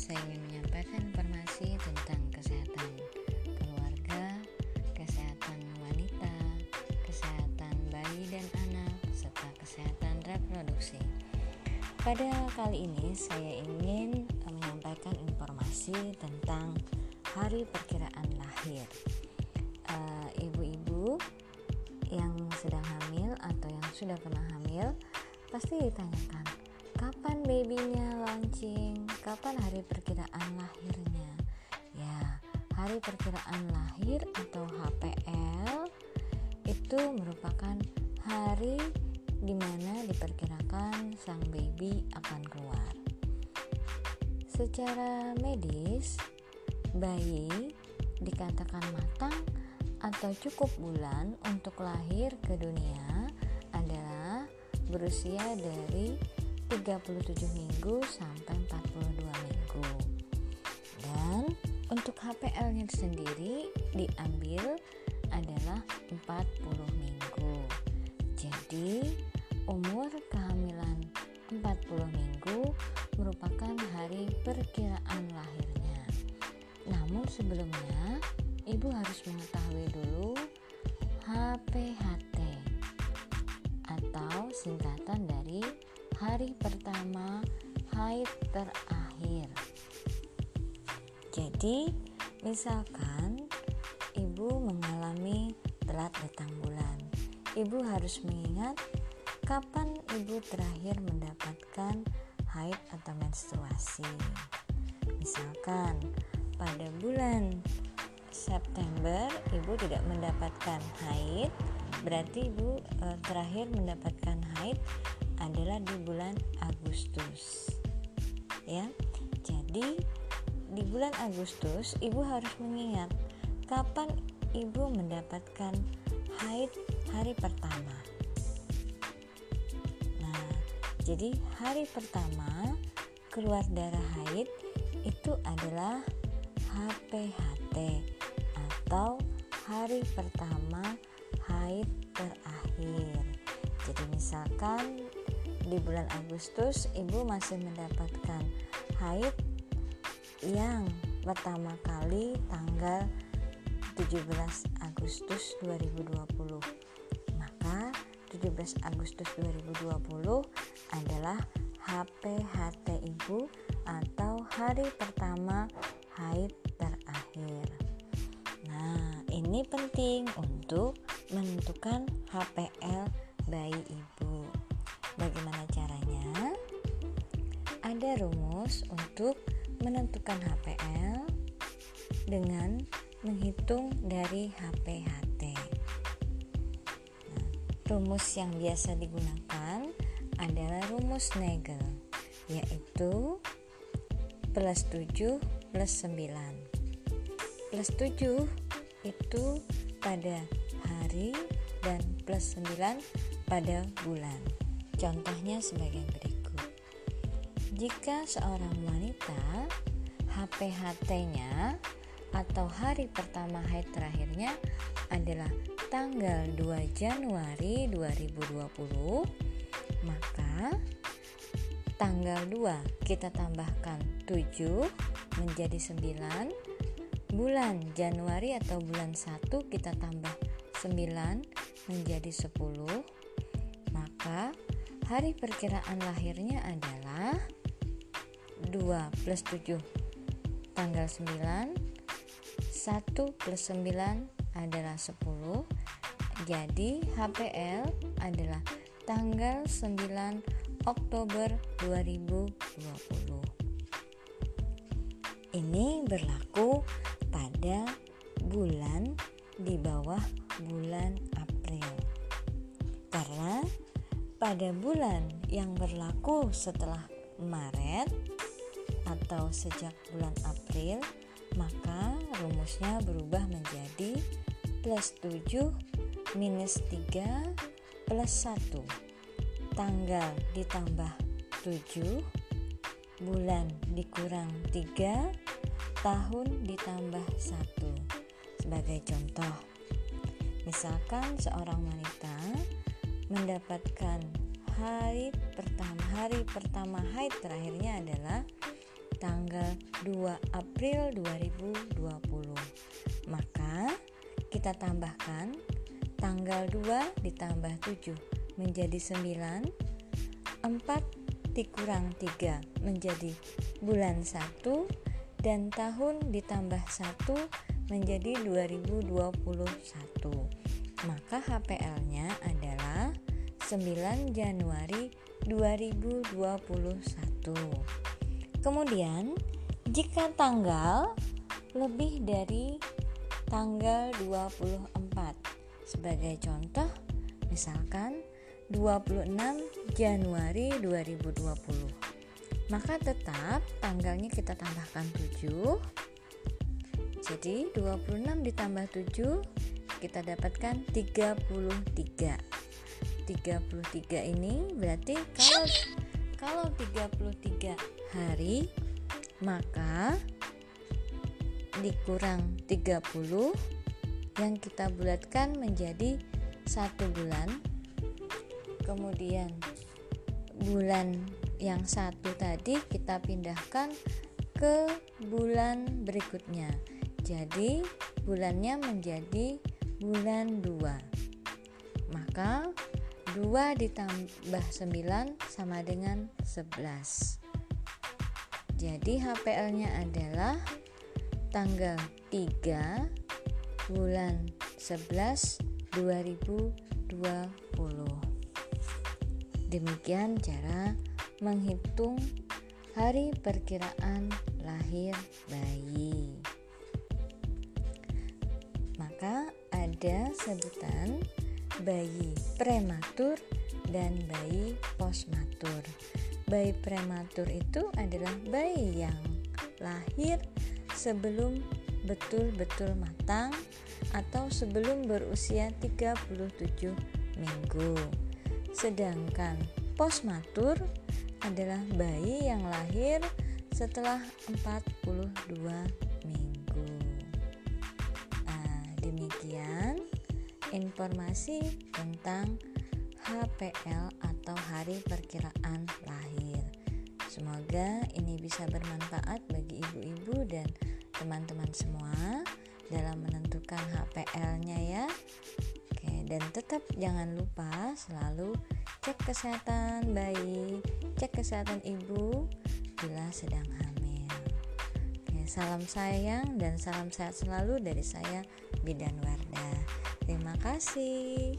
saya ingin menyampaikan informasi tentang kesehatan keluarga, kesehatan wanita, kesehatan bayi dan anak, serta kesehatan reproduksi. Pada kali ini saya ingin menyampaikan informasi tentang hari perkiraan lahir. Eh, ibu-ibu yang sedang hamil atau yang sudah pernah hamil pasti ditanyakan kapan babynya launching, kapan hari perkiraan lahirnya. Ya, hari perkiraan lahir atau HPL itu merupakan hari di mana diperkirakan sang baby akan keluar. Secara medis, bayi dikatakan matang atau cukup bulan untuk lahir ke dunia adalah berusia dari 37 minggu sampai 42 minggu. Dan untuk HPL-nya sendiri diambil adalah 40 minggu. Jadi umur kehamilan 40 minggu merupakan hari perkiraan lahirnya. Namun sebelumnya ibu harus mengetahui dulu HPHT atau singkatan dari hari pertama haid terakhir. Jadi, misalkan ibu mengalami telat datang bulan, ibu harus mengingat kapan ibu terakhir mendapatkan haid atau menstruasi. Misalkan pada bulan September ibu tidak mendapatkan haid, berarti ibu e, terakhir mendapatkan haid adalah di bulan Agustus. Ya. Jadi di bulan Agustus ibu harus mengingat kapan ibu mendapatkan haid hari pertama. Nah, jadi hari pertama keluar darah haid itu adalah HPHT atau hari pertama haid terakhir. Jadi misalkan di bulan Agustus ibu masih mendapatkan haid yang pertama kali tanggal 17 Agustus 2020 maka 17 Agustus 2020 adalah HPHT ibu atau hari pertama haid terakhir. Nah ini penting untuk menentukan HPL bayi ibu Bagaimana caranya? Ada rumus untuk menentukan HPL dengan menghitung dari HPHT. Nah, rumus yang biasa digunakan adalah rumus Nagel, yaitu plus 7 plus 9. Plus 7 itu pada hari dan plus 9 pada bulan. Contohnya sebagai berikut. Jika seorang wanita HPHT-nya atau hari pertama haid terakhirnya adalah tanggal 2 Januari 2020, maka tanggal 2 kita tambahkan 7 menjadi 9 bulan Januari atau bulan 1 kita tambah 9 menjadi 10 maka Hari perkiraan lahirnya adalah 2 plus 7 tanggal 9 1 plus 9 adalah 10 jadi HPL adalah tanggal 9 Oktober 2020 ini berlaku pada bulan di bawah bulan pada bulan yang berlaku setelah Maret atau sejak bulan April, maka rumusnya berubah menjadi plus 7 minus 3 plus 1. Tanggal ditambah 7, bulan dikurang 3, tahun ditambah 1. Sebagai contoh, misalkan seorang wanita mendapatkan hari pertama hari pertama haid terakhirnya adalah tanggal 2 April 2020. Maka kita tambahkan tanggal 2 ditambah 7 menjadi 9 4 dikurang 3 menjadi bulan 1 dan tahun ditambah 1 menjadi 2021 maka HPL-nya 9 Januari 2021 kemudian jika tanggal lebih dari tanggal 24 sebagai contoh misalkan 26 Januari 2020 maka tetap tanggalnya kita tambahkan 7 jadi 26 ditambah 7 kita dapatkan 33 33 ini berarti kalau kalau 33 hari maka dikurang 30 yang kita bulatkan menjadi satu bulan. Kemudian bulan yang satu tadi kita pindahkan ke bulan berikutnya. Jadi bulannya menjadi bulan 2 maka 2 ditambah 9 sama dengan 11 jadi HPL nya adalah tanggal 3 bulan 11 2020 Demikian cara menghitung hari perkiraan lahir bayi. Maka ada sebutan bayi prematur dan bayi postmatur. Bayi prematur itu adalah bayi yang lahir sebelum betul-betul matang atau sebelum berusia 37 minggu. Sedangkan postmatur adalah bayi yang lahir setelah 42 minggu. Nah, demikian informasi tentang HPL atau hari perkiraan lahir. Semoga ini bisa bermanfaat bagi ibu-ibu dan teman-teman semua dalam menentukan HPL-nya ya dan tetap jangan lupa selalu cek kesehatan bayi, cek kesehatan ibu bila sedang hamil. Oke, salam sayang dan salam sehat selalu dari saya Bidan Wardah. Terima kasih.